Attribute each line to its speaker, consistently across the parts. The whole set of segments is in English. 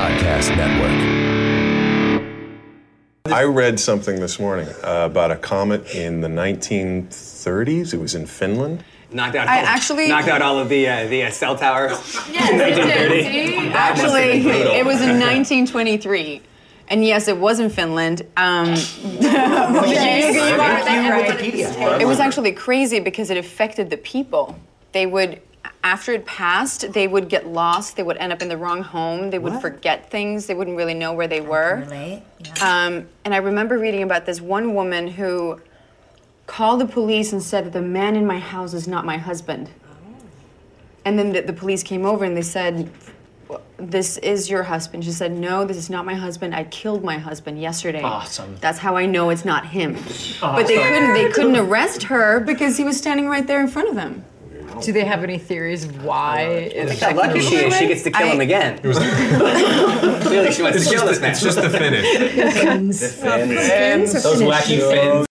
Speaker 1: Podcast Network.
Speaker 2: I read something this morning uh, about a comet in the 1930s. It was in Finland.
Speaker 3: Knocked out.
Speaker 4: I
Speaker 3: all,
Speaker 4: actually-
Speaker 3: knocked out all of the uh, the uh, cell towers.
Speaker 4: Yes, it did. Actually, it was in 1923. And yes, it was in Finland. Um, it was actually crazy because it affected the people. They would, after it passed, they would get lost. They would end up in the wrong home. They would forget things. They wouldn't really know where they were.
Speaker 5: Relate? Yeah.
Speaker 4: Um, and I remember reading about this one woman who called the police and said that the man in my house is not my husband. Oh. And then the, the police came over and they said, "This is your husband." She said, "No, this is not my husband. I killed my husband yesterday.
Speaker 3: Awesome.
Speaker 4: That's how I know it's not him." But they couldn't. They couldn't arrest her because he was standing right there in front of them.
Speaker 6: Do they have any theories of why? It's
Speaker 3: How lucky she is, she gets to kill him
Speaker 4: I-
Speaker 3: again. Clearly, she wants to kill this man.
Speaker 7: It's just the Finnish.
Speaker 3: Those wacky
Speaker 8: Finns.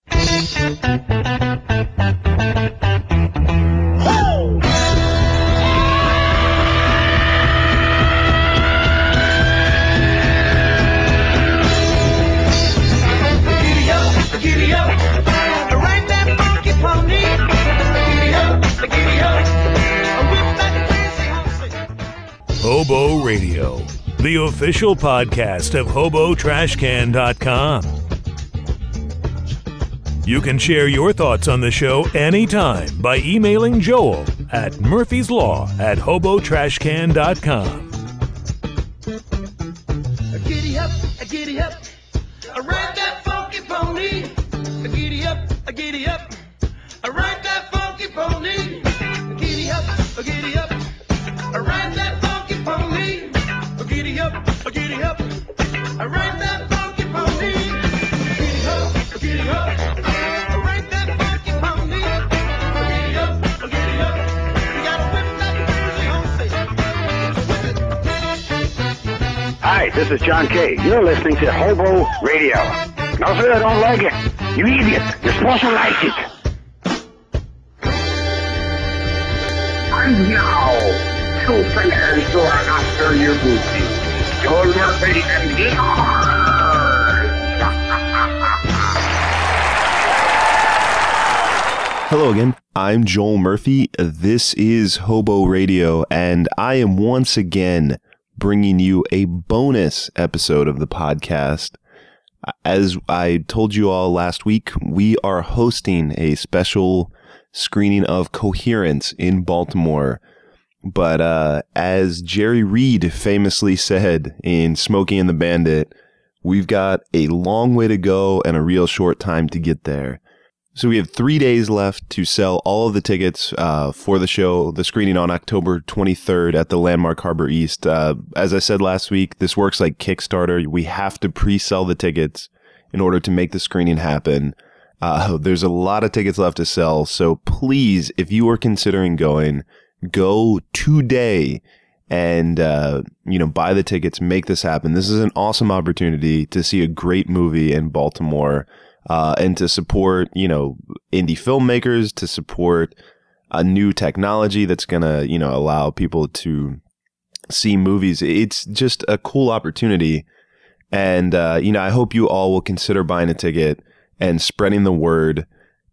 Speaker 8: Radio, the official podcast of HoboTrashCan.com. You can share your thoughts on the show anytime by emailing Joel at Murphy's Law at HoboTrashCan.com.
Speaker 9: Giddy up, giddy up, ride that funky pony. Giddy up, giddy up, ride that funky pony. Giddy up, giddy up, it.
Speaker 10: This is John Kay. You're listening to Hobo Radio. No, sir, I don't like it. You idiot. You're supposed to like it. And now, two fingers who are after your booty. Joel Murphy and
Speaker 11: Hello again. I'm Joel Murphy. This is Hobo Radio, and I am once again bringing you a bonus episode of the podcast. As I told you all last week, we are hosting a special screening of Coherence in Baltimore. But uh, as Jerry Reed famously said in Smokey and the Bandit, we've got a long way to go and a real short time to get there. So we have three days left to sell all of the tickets uh, for the show, the screening on October 23rd at the Landmark Harbor East. Uh, as I said last week, this works like Kickstarter. We have to pre-sell the tickets in order to make the screening happen. Uh, there's a lot of tickets left to sell, so please, if you are considering going, go today and uh, you know buy the tickets, make this happen. This is an awesome opportunity to see a great movie in Baltimore uh, and to support, you know, indie filmmakers, to support a new technology that's to, you know, allow people to see movies. It's just a cool opportunity. And, uh, you know, I hope you all will consider buying a ticket and spreading the word.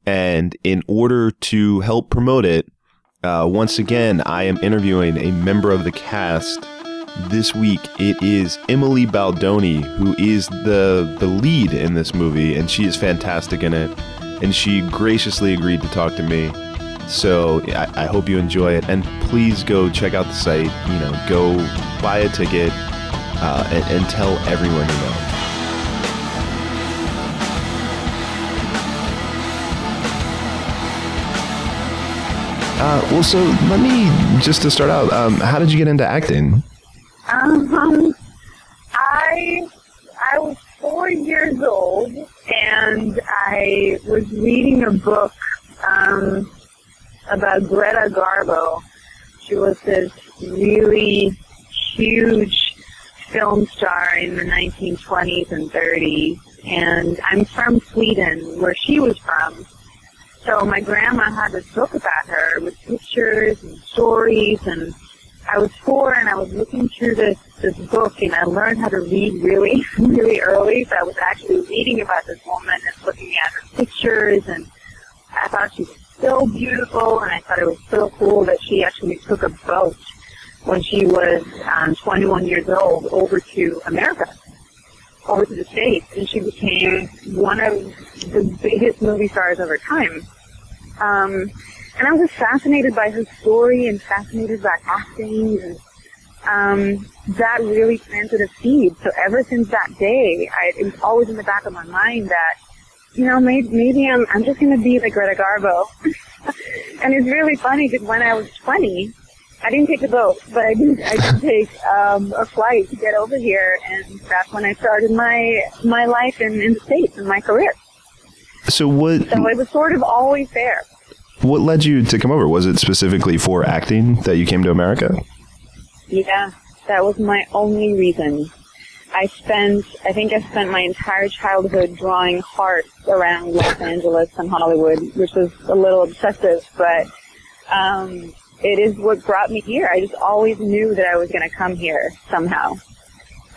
Speaker 11: And in order to help promote it, uh, once again, I am interviewing a member of the cast this week it is Emily Baldoni who is the the lead in this movie and she is fantastic in it and she graciously agreed to talk to me. So I, I hope you enjoy it and please go check out the site you know go buy a ticket uh, and, and tell everyone you know. Uh, well so let me just to start out um, how did you get into acting
Speaker 12: Um, I I was four years old and I was reading a book um, about Greta Garbo. She was this really huge film star in the 1920s and 30s, and I'm from Sweden, where she was from. So my grandma had this book about her with pictures and stories and I was four and I was looking through this this book and I learned how to read really really early. So I was actually reading about this woman and looking at her pictures and I thought she was so beautiful and I thought it was so cool that she actually took a boat when she was um, 21 years old over to America, over to the States, and she became one of the biggest movie stars of her time. Um, and I was fascinated by her story and fascinated by acting and um, that really planted a seed. So ever since that day, I, it was always in the back of my mind that, you know, maybe, maybe I'm, I'm just going to be like Greta Garbo. and it's really funny because when I was 20, I didn't take a boat, but I did, I did take um, a flight to get over here, and that's when I started my my life in, in the States and my career.
Speaker 11: So what
Speaker 12: So it was sort of always there.
Speaker 11: What led you to come over? Was it specifically for acting that you came to America?
Speaker 12: Yeah, that was my only reason. I spent, I think I spent my entire childhood drawing hearts around Los Angeles and Hollywood, which was a little obsessive, but um, it is what brought me here. I just always knew that I was going to come here somehow.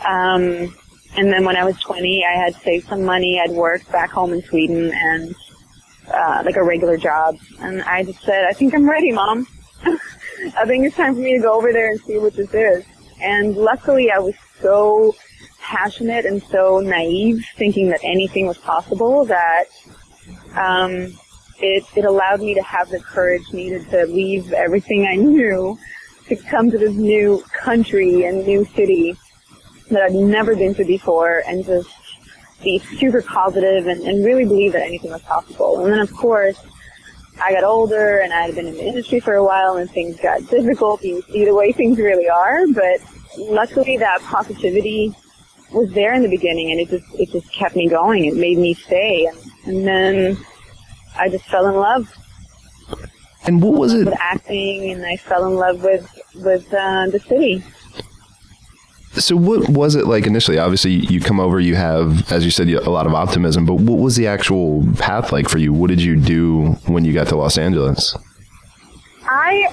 Speaker 12: Um, and then when I was 20, I had saved some money. I'd worked back home in Sweden and uh, like a regular job, and I just said, "I think I'm ready, mom." I think it's time for me to go over there and see what this is. And luckily, I was so passionate and so naive, thinking that anything was possible, that um, it it allowed me to have the courage needed to leave everything I knew to come to this new country and new city that I'd never been to before, and just be super positive and, and really believe that anything was possible. And then, of course, I got older and I had been in the industry for a while and things got difficult. You see the way things really are, but luckily that positivity was there in the beginning and it just, it just kept me going. It made me stay. And, and then I just fell in love
Speaker 11: And what was it?
Speaker 12: with acting and I fell in love with, with, uh, the city.
Speaker 11: So what was it like initially? Obviously, you come over, you have, as you said, a lot of optimism. But what was the actual path like for you? What did you do when you got to Los Angeles?
Speaker 12: I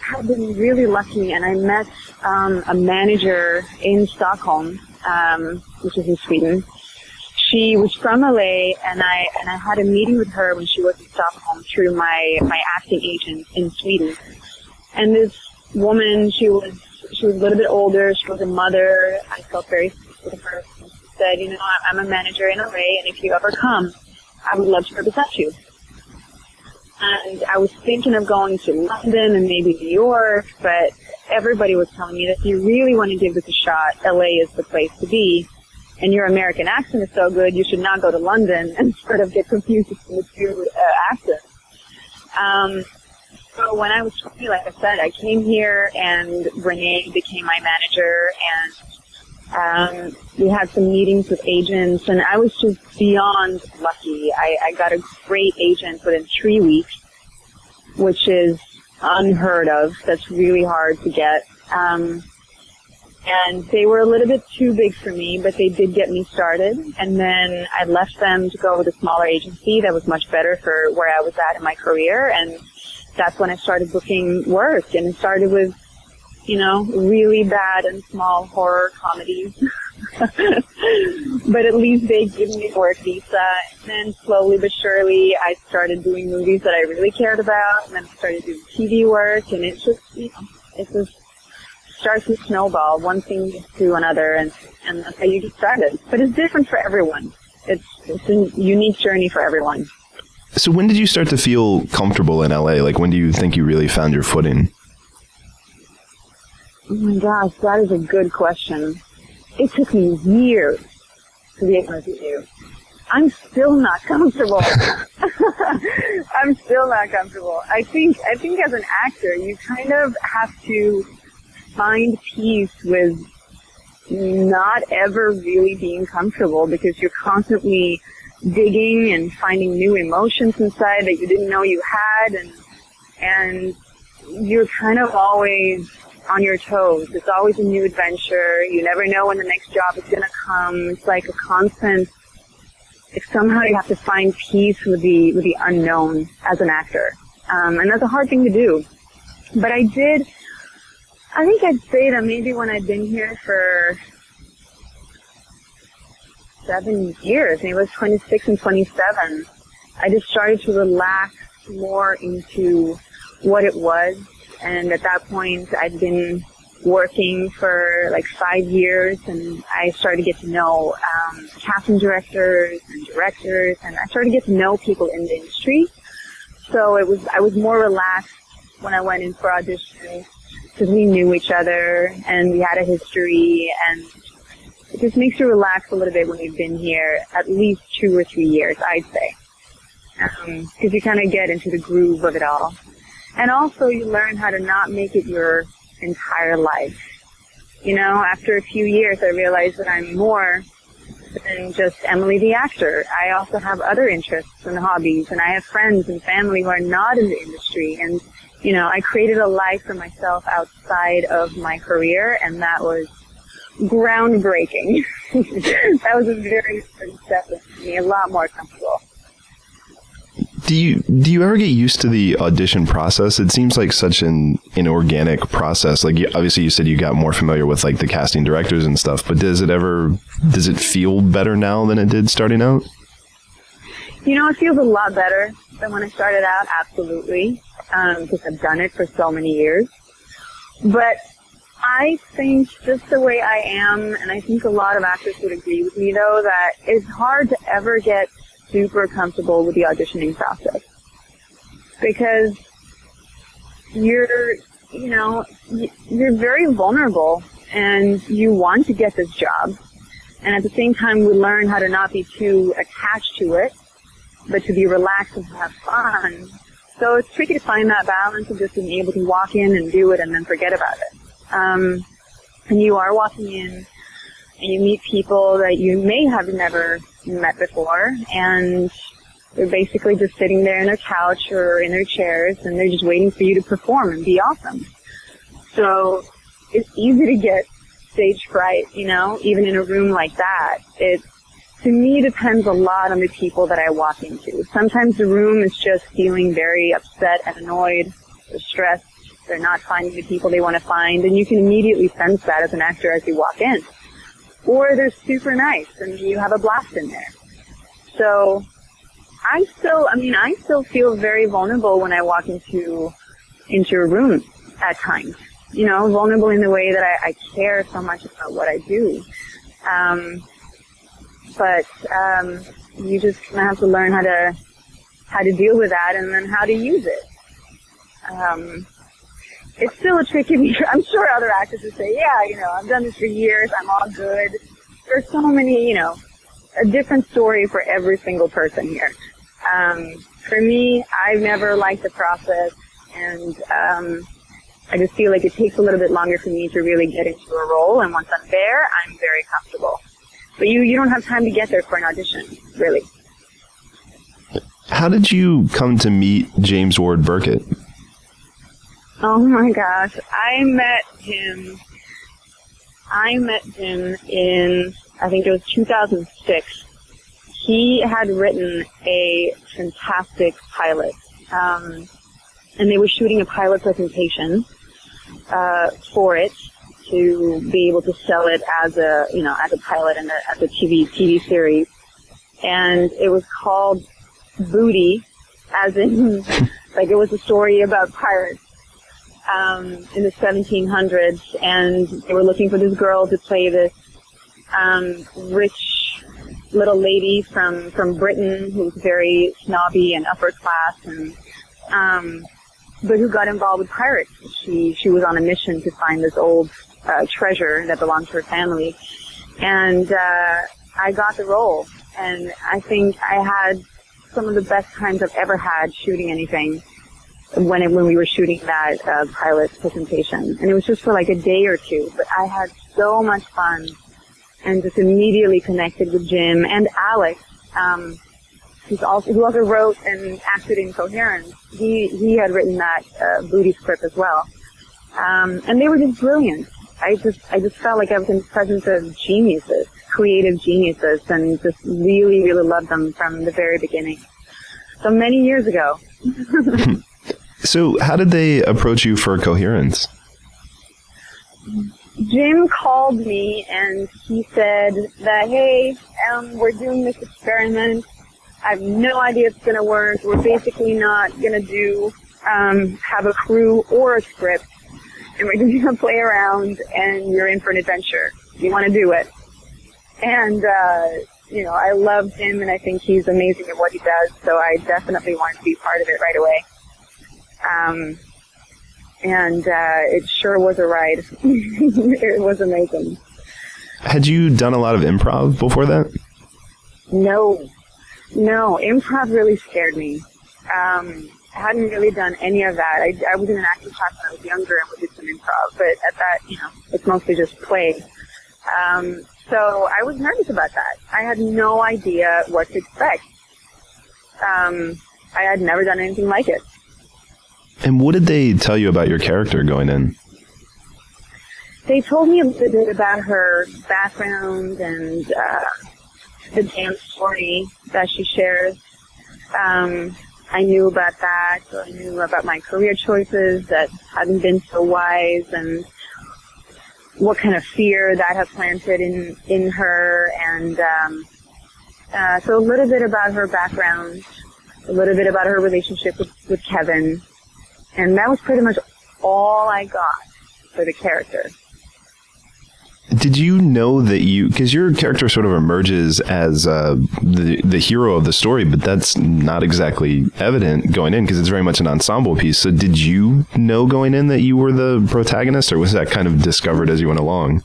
Speaker 12: have been really lucky, and I met um, a manager in Stockholm, um, which is in Sweden. She was from LA, and I and I had a meeting with her when she was in Stockholm through my my acting agent in Sweden. And this woman, she was she was a little bit older. She was a mother. I felt very sick with her. She said, you know, I'm a manager in LA, and if you ever come, I would love to represent you and I was thinking of going to London and maybe New York, but everybody was telling me that if you really want to give this a shot, LA is the place to be. And your American accent is so good, you should not go to London and sort of get confused with two uh, accents. Um, so when I was 20, like I said, I came here and Renee became my manager and um, we had some meetings with agents, and I was just beyond lucky. I, I got a great agent within three weeks, which is unheard of. That's really hard to get. Um, and they were a little bit too big for me, but they did get me started. And then I left them to go with a smaller agency that was much better for where I was at in my career. And that's when I started booking work, and it started with you know, really bad and small horror comedies. but at least they give me work visa. And then slowly but surely, I started doing movies that I really cared about, and then I started doing TV work, and it just, you know, it just starts to snowball. One thing to another, and, and that's how you get started. But it's different for everyone. It's, it's a unique journey for everyone.
Speaker 11: So when did you start to feel comfortable in LA? Like when do you think you really found your footing?
Speaker 12: Oh my gosh, that is a good question. It took me years to be able to do. I'm still not comfortable. I'm still not comfortable. I think I think as an actor, you kind of have to find peace with not ever really being comfortable because you're constantly digging and finding new emotions inside that you didn't know you had and and you're kind of always on your toes. It's always a new adventure. You never know when the next job is going to come. It's like a constant. If somehow you have to find peace with the with the unknown as an actor, um, and that's a hard thing to do. But I did. I think I'd say that maybe when I'd been here for seven years, maybe it was 26 and 27, I just started to relax more into what it was. And at that point, I'd been working for like five years and I started to get to know um, casting directors and directors and I started to get to know people in the industry. So it was, I was more relaxed when I went in for auditions because we knew each other and we had a history and it just makes you relax a little bit when you've been here at least two or three years, I'd say. Um, because you kind of get into the groove of it all. And also you learn how to not make it your entire life. You know, after a few years I realized that I'm more than just Emily the actor. I also have other interests and hobbies and I have friends and family who are not in the industry and you know, I created a life for myself outside of my career and that was groundbreaking. that was a very important step for me, a lot more comfortable.
Speaker 11: Do you do you ever get used to the audition process? It seems like such an inorganic process. Like you, obviously you said you got more familiar with like the casting directors and stuff, but does it ever does it feel better now than it did starting out?
Speaker 12: You know, it feels a lot better than when I started out, absolutely, um, because I've done it for so many years. But I think just the way I am, and I think a lot of actors would agree with me though, that it's hard to ever get super comfortable with the auditioning process. Because you're, you know, you're very vulnerable and you want to get this job. And at the same time, we learn how to not be too attached to it, but to be relaxed and to have fun. So it's tricky to find that balance of just being able to walk in and do it and then forget about it. Um, and you are walking in and you meet people that you may have never met before and they're basically just sitting there in their couch or in their chairs and they're just waiting for you to perform and be awesome. So it's easy to get stage fright, you know, even in a room like that. It, to me, depends a lot on the people that I walk into. Sometimes the room is just feeling very upset and annoyed, or stressed. They're not finding the people they want to find, and you can immediately sense that as an actor as you walk in. Or they're super nice, and you have a blast in there. So, I still, I mean, I still feel very vulnerable when I walk into into a room at times. You know, vulnerable in the way that I, I care so much about what I do. Um, but um, you just kind of have to learn how to how to deal with that and then how to use it. Um, it's still a tricky. I'm sure other actors would say, "Yeah, you know, I've done this for years. I'm all good." There's so many, you know, a different story for every single person here. Um, for me, I've never liked the process, and um, I just feel like it takes a little bit longer for me to really get into a role. And once I'm there, I'm very comfortable. But you, you don't have time to get there for an audition, really.
Speaker 11: How did you come to meet James Ward Byrkit?
Speaker 12: Oh my gosh. I met him, I met him in, I think it was 2006. He had written a fantastic pilot. Um, and they were shooting a pilot presentation, uh, for it to be able to sell it as a, you know, as a pilot and a, as a TV, TV series. And it was called Booty, as in, like it was a story about pirates um, in the 1700s, and they were looking for this girl to play this um, rich little lady from from Britain who's very snobby and upper class, and um, but who got involved with pirates. She she was on a mission to find this old uh, treasure that belonged to her family, and uh, I got the role, and I think I had some of the best times I've ever had shooting anything when it, when we were shooting that uh, pilot presentation, and it was just for like a day or two. But I had so much fun, and just immediately connected with Jim and Alex, um, who's also who also wrote and acted in Coherence. He he had written that uh, booty script as well, um, and they were just brilliant. I just I just felt like I was in the presence of geniuses, creative geniuses, and just really really loved them from the very beginning. So many years ago.
Speaker 11: So, how did they approach you for coherence?
Speaker 12: Jim called me and he said that, hey, um, we're doing this experiment. I have no idea it's going to work. We're basically not going to do, um, have a crew or a script. And we're just going to play around and you're in for an adventure. You want to do it. And, uh, you know, I love him and I think he's amazing at what he does. So I definitely want to be part of it right away. Um, and uh, it sure was a ride. it was amazing.
Speaker 11: Had you done a lot of improv before that?
Speaker 12: No, no, improv really scared me. Um, I hadn't really done any of that. I, I was in an acting class when I was younger and we did some improv, but at that, you know, it's mostly just play. Um, so I was nervous about that. I had no idea what to expect. Um, I had never done anything like it.
Speaker 11: And what did they tell you about your character going in?
Speaker 12: They told me a little bit about her background and uh, the dance story that she shares. Um, I knew about that. So I knew about my career choices that hadn't been so wise and what kind of fear that had planted in, in her. And um, uh, so a little bit about her background, a little bit about her relationship with, with Kevin. And that was pretty much all I got for the character.
Speaker 11: Did you know that you because your character sort of emerges as uh, the the hero of the story, but that's not exactly evident going in because it's very much an ensemble piece. So, did you know going in that you were the protagonist, or was that kind of discovered as you went along?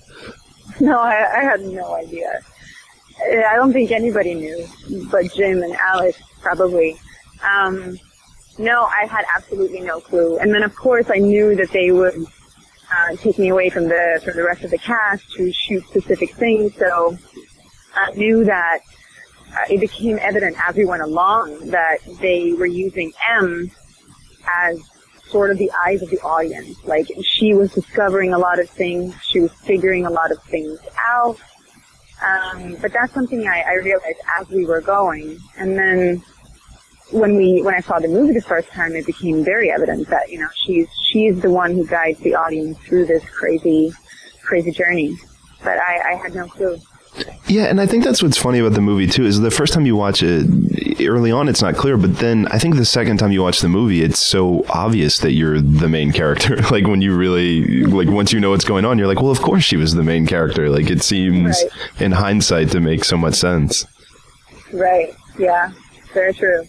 Speaker 12: No, I, I had no idea. I don't think anybody knew, but Jim and Alex probably. Um, no, I had absolutely no clue. And then, of course, I knew that they would uh, take me away from the from the rest of the cast to shoot specific things. So I knew that uh, it became evident as we went along that they were using Em as sort of the eyes of the audience. Like she was discovering a lot of things, she was figuring a lot of things out. Um, but that's something I, I realized as we were going, and then when we when I saw the movie the first time, it became very evident that you know she's she's the one who guides the audience through this crazy crazy journey. But I, I had no clue.
Speaker 11: Yeah, and I think that's what's funny about the movie too is the first time you watch it early on it's not clear, but then I think the second time you watch the movie it's so obvious that you're the main character. like when you really like once you know what's going on, you're like, well, of course she was the main character. Like it seems
Speaker 12: Right.
Speaker 11: in hindsight to make so much sense.
Speaker 12: Right. Yeah. Very true.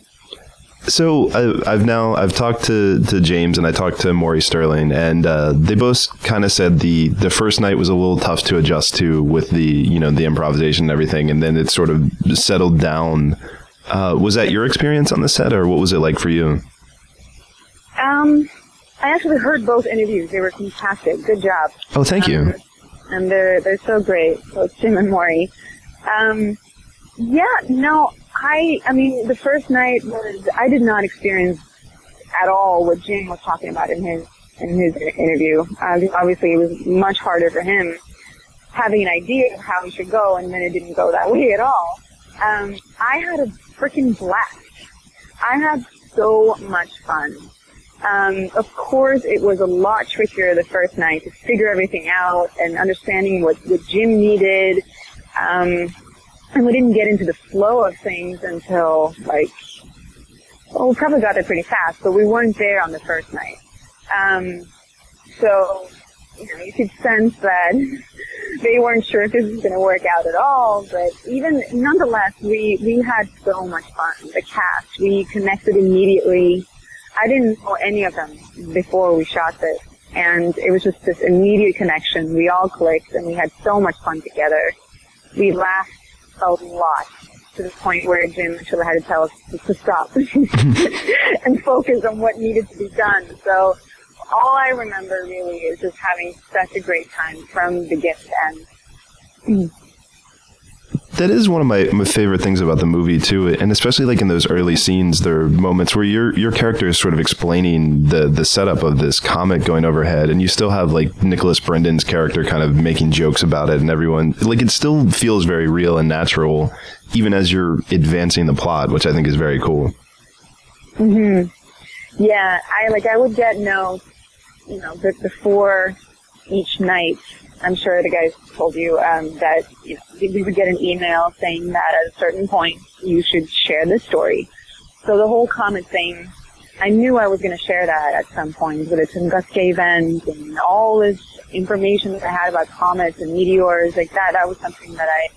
Speaker 11: So I, I've now I've talked to, to James and I talked to Maury Sterling and uh, they both kind of said the the first night was a little tough to adjust to with the you know the improvisation and everything and then it sort of settled down. Uh, was that your experience on the set or what was it like for you?
Speaker 12: Um, I actually heard both interviews. They were fantastic. Good job.
Speaker 11: Oh, thank you.
Speaker 12: Um, and they're they're so great. Both Jim and Maury. Um, yeah. No. I. I mean, the first night was. I did not experience at all what Jim was talking about in his in his interview. Uh, obviously, it was much harder for him having an idea of how he should go, and then it didn't go that way at all. Um, I had a freaking blast. I had so much fun. Um, of course, it was a lot trickier the first night to figure everything out and understanding what, what Jim needed. Um, and we didn't get into the flow of things until like, well, we probably got there pretty fast, but we weren't there on the first night. Um, so, you know, you could sense that they weren't sure if this was going to work out at all, but even nonetheless, we, we had so much fun. The cast, we connected immediately. I didn't know any of them before we shot this, and it was just this immediate connection. We all clicked, and we had so much fun together. We laughed a lot to the point where Jim actually had to tell us to stop and focus on what needed to be done. So all I remember really is just having such a great time from beginning to end.
Speaker 11: That is one of my, my favorite things about the movie too, and especially like in those early scenes, there are moments where your your character is sort of explaining the the setup of this comet going overhead, and you still have like Nicholas Brendon's character kind of making jokes about it, and everyone like it still feels very real and natural, even as you're advancing the plot, which I think is very cool.
Speaker 12: hmm Yeah, I like I would get notes, you know, before each night, I'm sure the guys told you um, that you know, we would get an email saying that at a certain point you should share this story. So the whole comet thing, I knew I was going to share that at some point with the Tunguska event and all this information that I had about comets and meteors like that. That was something that I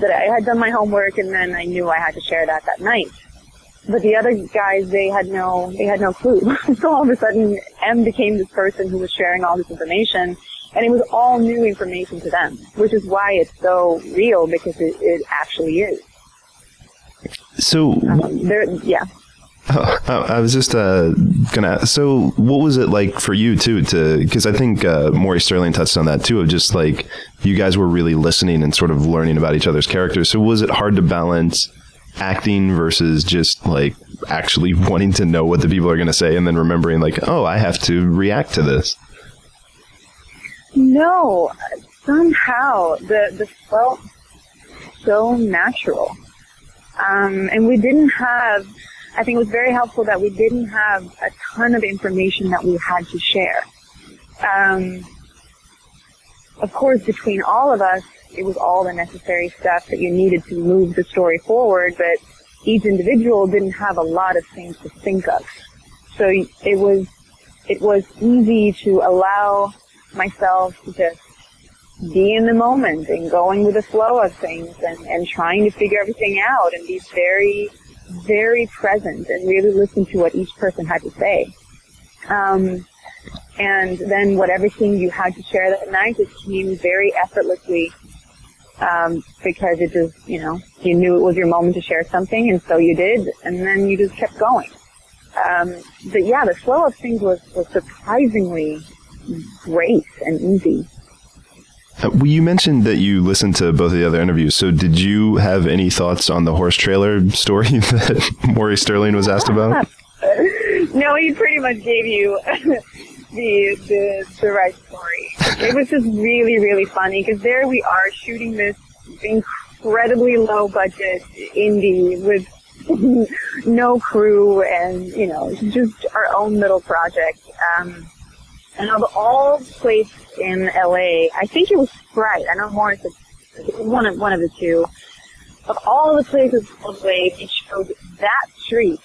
Speaker 12: that I had done my homework and then I knew I had to share that that night. But the other guys, they had no, they had no clue. so all of a sudden, Em became this person who was sharing all this information, and it was all new information to them, which is why it's so real because it, it actually is.
Speaker 11: So,
Speaker 12: Um, there, yeah.
Speaker 11: Oh, I was just uh, gonna. So, what was it like for you too? To because I think uh, Maury Sterling touched on that too. Of just like you guys were really listening and sort of learning about each other's characters. So, was it hard to balance acting versus just like actually wanting to know what the people are going to say and then remembering like, oh, I have to react to this.
Speaker 12: No, somehow the the felt so natural, um, and we didn't have. I think it was very helpful that we didn't have a ton of information that we had to share. Um, of course, between all of us, it was all the necessary stuff that you needed to move the story forward, but each individual didn't have a lot of things to think of. So it was, it was easy to allow myself to just be in the moment and going with the flow of things and, and trying to figure everything out and be very, very present and really listen to what each person had to say. Um, and then whatever scene you had to share that night, it came very effortlessly um, because it just, you know, you knew it was your moment to share something, and so you did, and then you just kept going. Um, but yeah, the flow of things was, was surprisingly great and easy.
Speaker 11: Uh, well, you mentioned that you listened to both of the other interviews. So, did you have any thoughts on the horse trailer story that Maury Sterling was asked about?
Speaker 12: no, he pretty much gave you the, the the right story. It was just really really funny because there we are shooting this incredibly low budget indie with no crew and you know just our own little project. Um, and of all places in LA, I think it was Sprite. I know more. One of one of the two. Of all the places in LA, they chose that street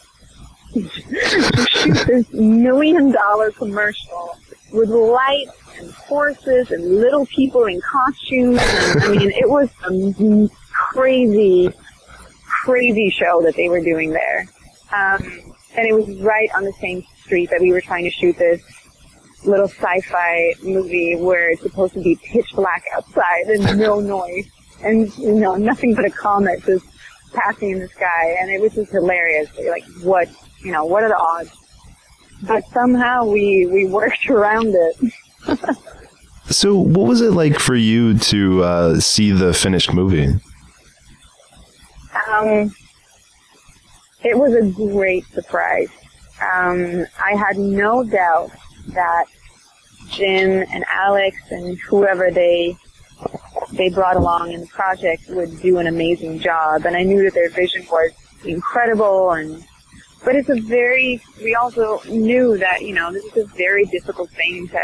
Speaker 12: to shoot this million dollar commercial with lights and horses and little people in costumes. And, I mean, it was a crazy, crazy show that they were doing there. Um, and it was right on the same street that we were trying to shoot this little sci-fi movie where it's supposed to be pitch black outside and no noise and you know nothing but a comet just passing in the sky and it was just hilarious like what you know, what are the odds? But somehow we, we worked around it.
Speaker 11: so, what was it like for you to uh, see the finished movie?
Speaker 12: Um, it was a great surprise. Um, I had no doubt that Jim and Alex and whoever they they brought along in the project would do an amazing job, and I knew that their vision was incredible and but it's a very, we also knew that, you know, this is a very difficult thing to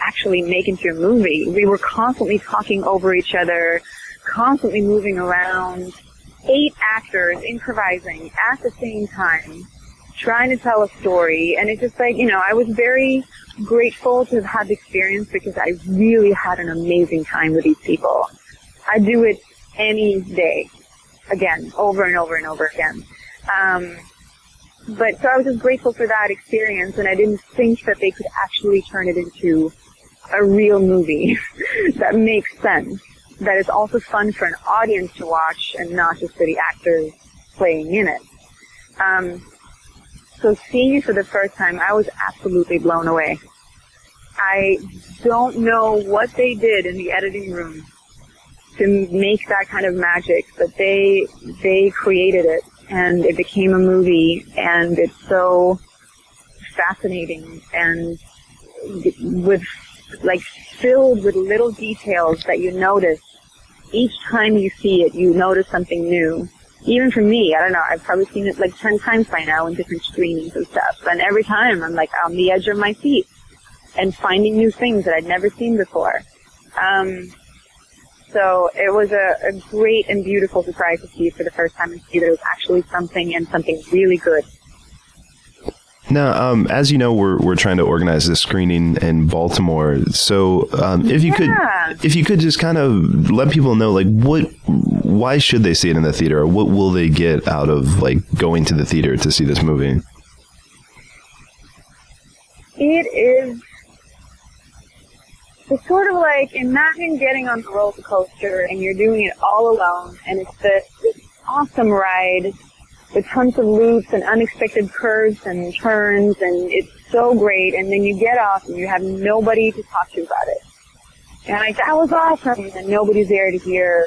Speaker 12: actually make into a movie. We were constantly talking over each other, constantly moving around, eight actors improvising at the same time, trying to tell a story. And it's just like, you know, I was very grateful to have had the experience because I really had an amazing time with these people. I do it any day, again, over and over and over again. Um, but so I was just grateful for that experience, and I didn't think that they could actually turn it into a real movie that makes sense. That is also fun for an audience to watch, and not just for the actors playing in it. Um, so seeing you for the first time, I was absolutely blown away. I don't know what they did in the editing room to make that kind of magic, but they they created it and it became a movie and it's so fascinating and with like filled with little details that you notice each time you see it you notice something new even for me i don't know i've probably seen it like 10 times by now in different screenings and stuff and every time i'm like on the edge of my seat and finding new things that I'd never seen before. Um, so it was a, a great and beautiful surprise to see for the first time and see that it was actually something and something really good.
Speaker 11: Now, um, as you know, we're we're trying to organize this screening in Baltimore. So, um, if you
Speaker 12: Yeah.
Speaker 11: could, if you could just kind of let people know, like, what, why should they see it in the theater, or what will they get out of like going to the theater to see this movie?
Speaker 12: It is it's sort of like imagine getting on the roller coaster and you're doing it all alone and it's this awesome ride with tons of loops and unexpected curves and turns and it's so great and then you get off and you have nobody to talk to about it. And like that was awesome and nobody's there to hear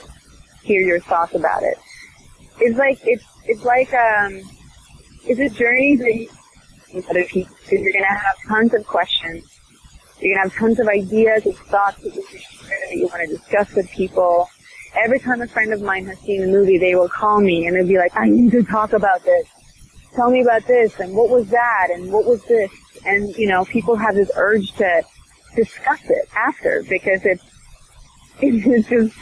Speaker 12: hear your thoughts about it. It's like it's it's like um it's a journey that you with other people because you're gonna have tons of questions. You're gonna have tons of ideas and thoughts that you, that you want to discuss with people. Every time a friend of mine has seen a movie, they will call me and they'll be like, "I need to talk about this. Tell me about this and what was that and what was this." And you know, people have this urge to discuss it after because it's it's just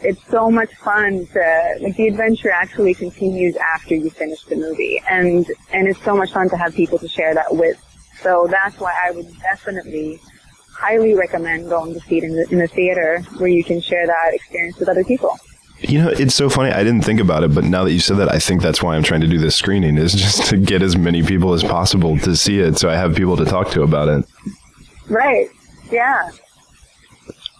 Speaker 12: it's so much fun to like the adventure actually continues after you finish the movie and and it's so much fun to have people to share that with so that's why i would definitely highly recommend going to see it in the, in the theater where you can share that experience with other people
Speaker 11: You know, it's so funny. I didn't think about it, but now that you said that, I think that's why I'm trying to do this screening is just to get as many people as possible to see it, so I have people to talk to about it.
Speaker 12: right yeah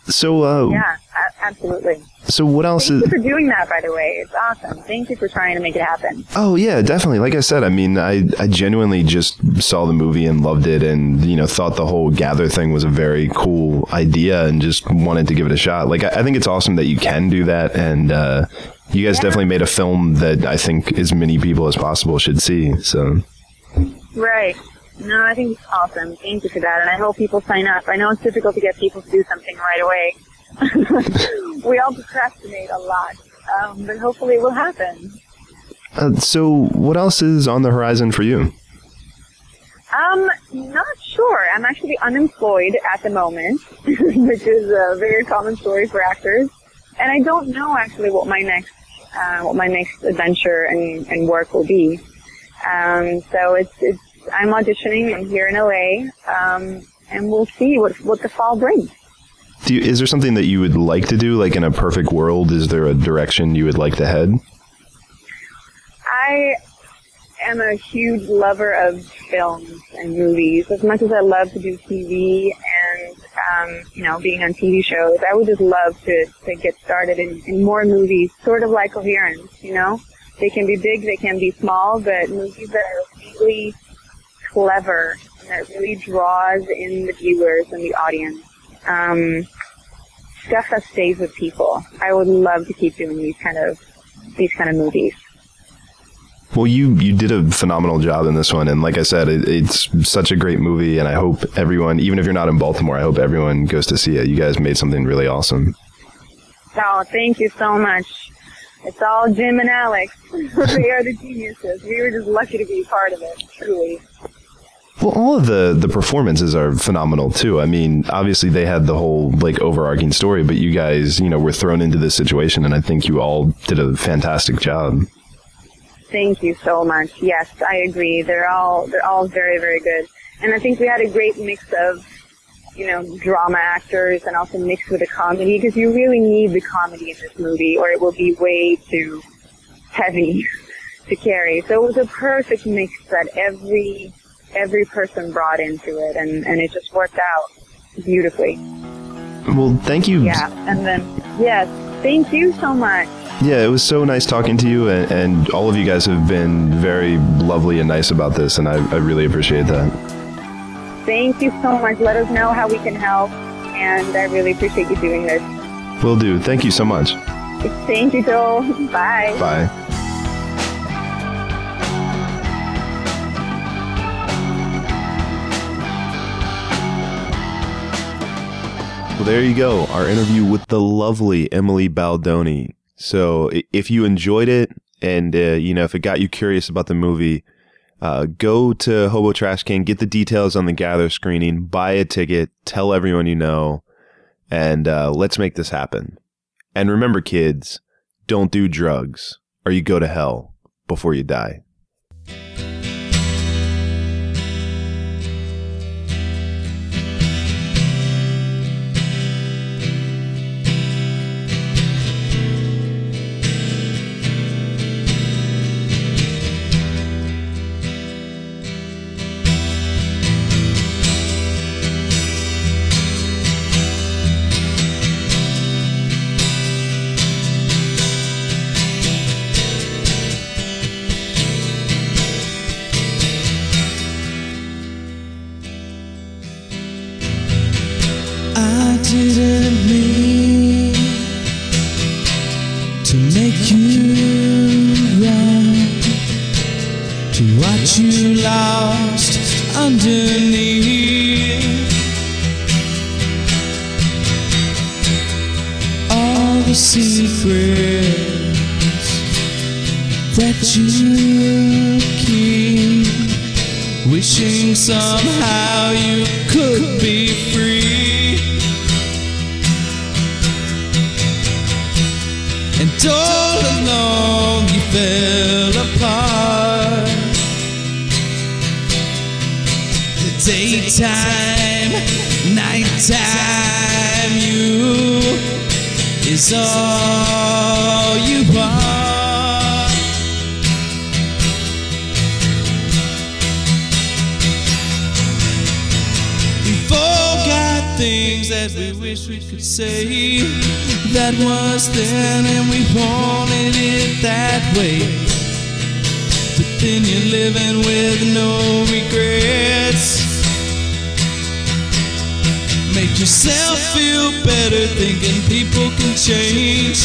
Speaker 11: So, uh,
Speaker 12: yeah absolutely
Speaker 11: so what else
Speaker 12: thank
Speaker 11: is?
Speaker 12: you for doing that by the way it's awesome thank you for trying to make it happen
Speaker 11: Oh yeah, definitely. Like I said, I mean, I I genuinely just saw the movie and loved it, and you know, thought the whole Gathr thing was a very cool idea, and just wanted to give it a shot. Like I, I think it's awesome that you can do that, and uh, you guys definitely made a film that I think as many people as possible should see. So
Speaker 12: Right. No, I think it's awesome. Thank you for that. And I hope people sign up. I know it's difficult to get people to do something right away. we all procrastinate a lot. Um, but hopefully it will happen.
Speaker 11: uh, so what else is on the horizon for you?
Speaker 12: Um, not sure. I'm actually unemployed at the moment, which is a very common story for actors. And I don't know actually what my next, uh, what my next adventure and, and work will be. Um, so it's, it's, I'm auditioning. I'm here in LA. Um, and we'll see what, what the fall brings.
Speaker 11: Do you, is there something that you would like to do? Like in a perfect world, is there a direction you would like to head?
Speaker 12: I am a huge lover of films and movies. As much as I love to do TV and, um, you know, being on TV shows, I would just love to, to get started in, in more movies, sort of like Coherence, you know? They can be big, they can be small, but movies that are really clever and that really draws in the viewers and the audience. Um, stuff that stays with people. I would love to keep doing these kind of, these kind of movies.
Speaker 11: Well, you you did a phenomenal job in this one, and like I said, it, it's such a great movie, and I hope everyone, even if you're not in Baltimore, I hope everyone goes to see it. You guys made something really awesome.
Speaker 12: Oh, thank you so much. It's all Jim and Alex. they are the geniuses. We were just lucky to be part of it, truly.
Speaker 11: Well, all of the the performances are phenomenal too. I mean, obviously they had the whole like overarching story, but you guys, you know, were thrown into this situation, and I think you all did a fantastic job.
Speaker 12: Thank you so much. Yes, I agree. They're all they're all very very good, and I think we had a great mix of you know drama actors and also mixed with a comedy because you really need the comedy in this movie, or it will be way too heavy to carry. So it was a perfect mix that every every person brought into it, and and it just worked out beautifully.
Speaker 11: Well, thank you.
Speaker 12: Yeah, and then yes, thank you so much.
Speaker 11: Yeah, it was so nice talking to you, and, and all of you guys have been very lovely and nice about this, and I, I really appreciate that.
Speaker 12: Thank you so much. Let us know how we can help, and I really appreciate you doing this.
Speaker 11: Will do. Thank you so much.
Speaker 12: Thank you, Joel. Bye.
Speaker 11: Bye. There you go. Our interview with the lovely Emily Baldoni. So, if you enjoyed it, and uh, you know, if it got you curious about the movie, Uh, go to Hobo Trash Can, get the details on the Gathr screening, buy a ticket, tell everyone you know, and uh, let's make this happen. And remember, kids, don't do drugs or you go to hell before you die.
Speaker 9: And all along you fell apart. Daytime, nighttime, you is all we could say. That was then, and we wanted it that way. But then you're living with no regrets. Make yourself feel better thinking people can change.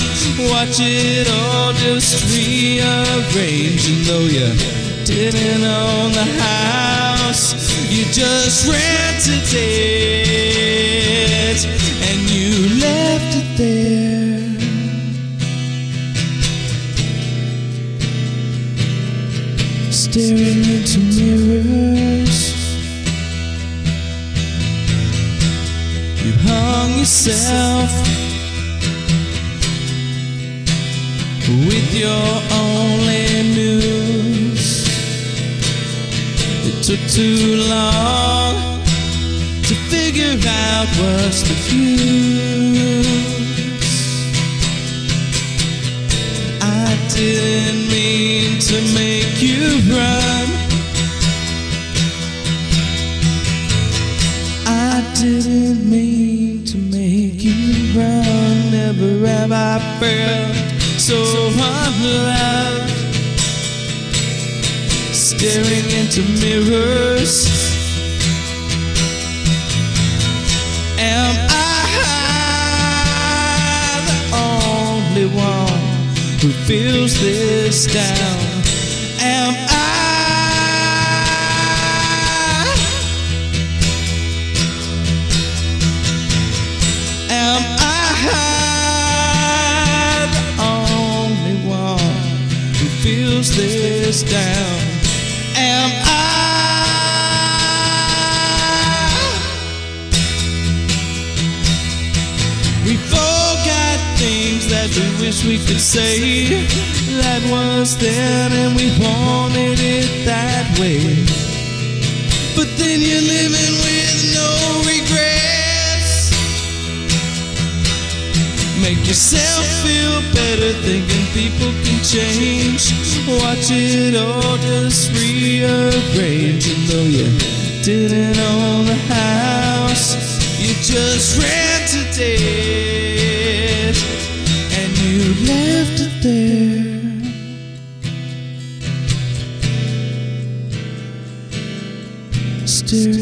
Speaker 9: Watch it all just rearrange. And though you didn't own the house, you just rented it. Left it there. Staring into mirrors. You hung yourself with your only news. It took too long to figure out what's the fuse. Didn't mean to make you run. I didn't mean to make you run. Never have I felt so unloved. Staring into mirrors. Feels this down? Am I? Am I the only one who feels this down? Say. That was then, and we wanted it that way. But then you're living with no regrets. Make yourself feel better thinking people can change. Watch it all just rearrange. And though you didn't own the house, you just rented it. There. Staring.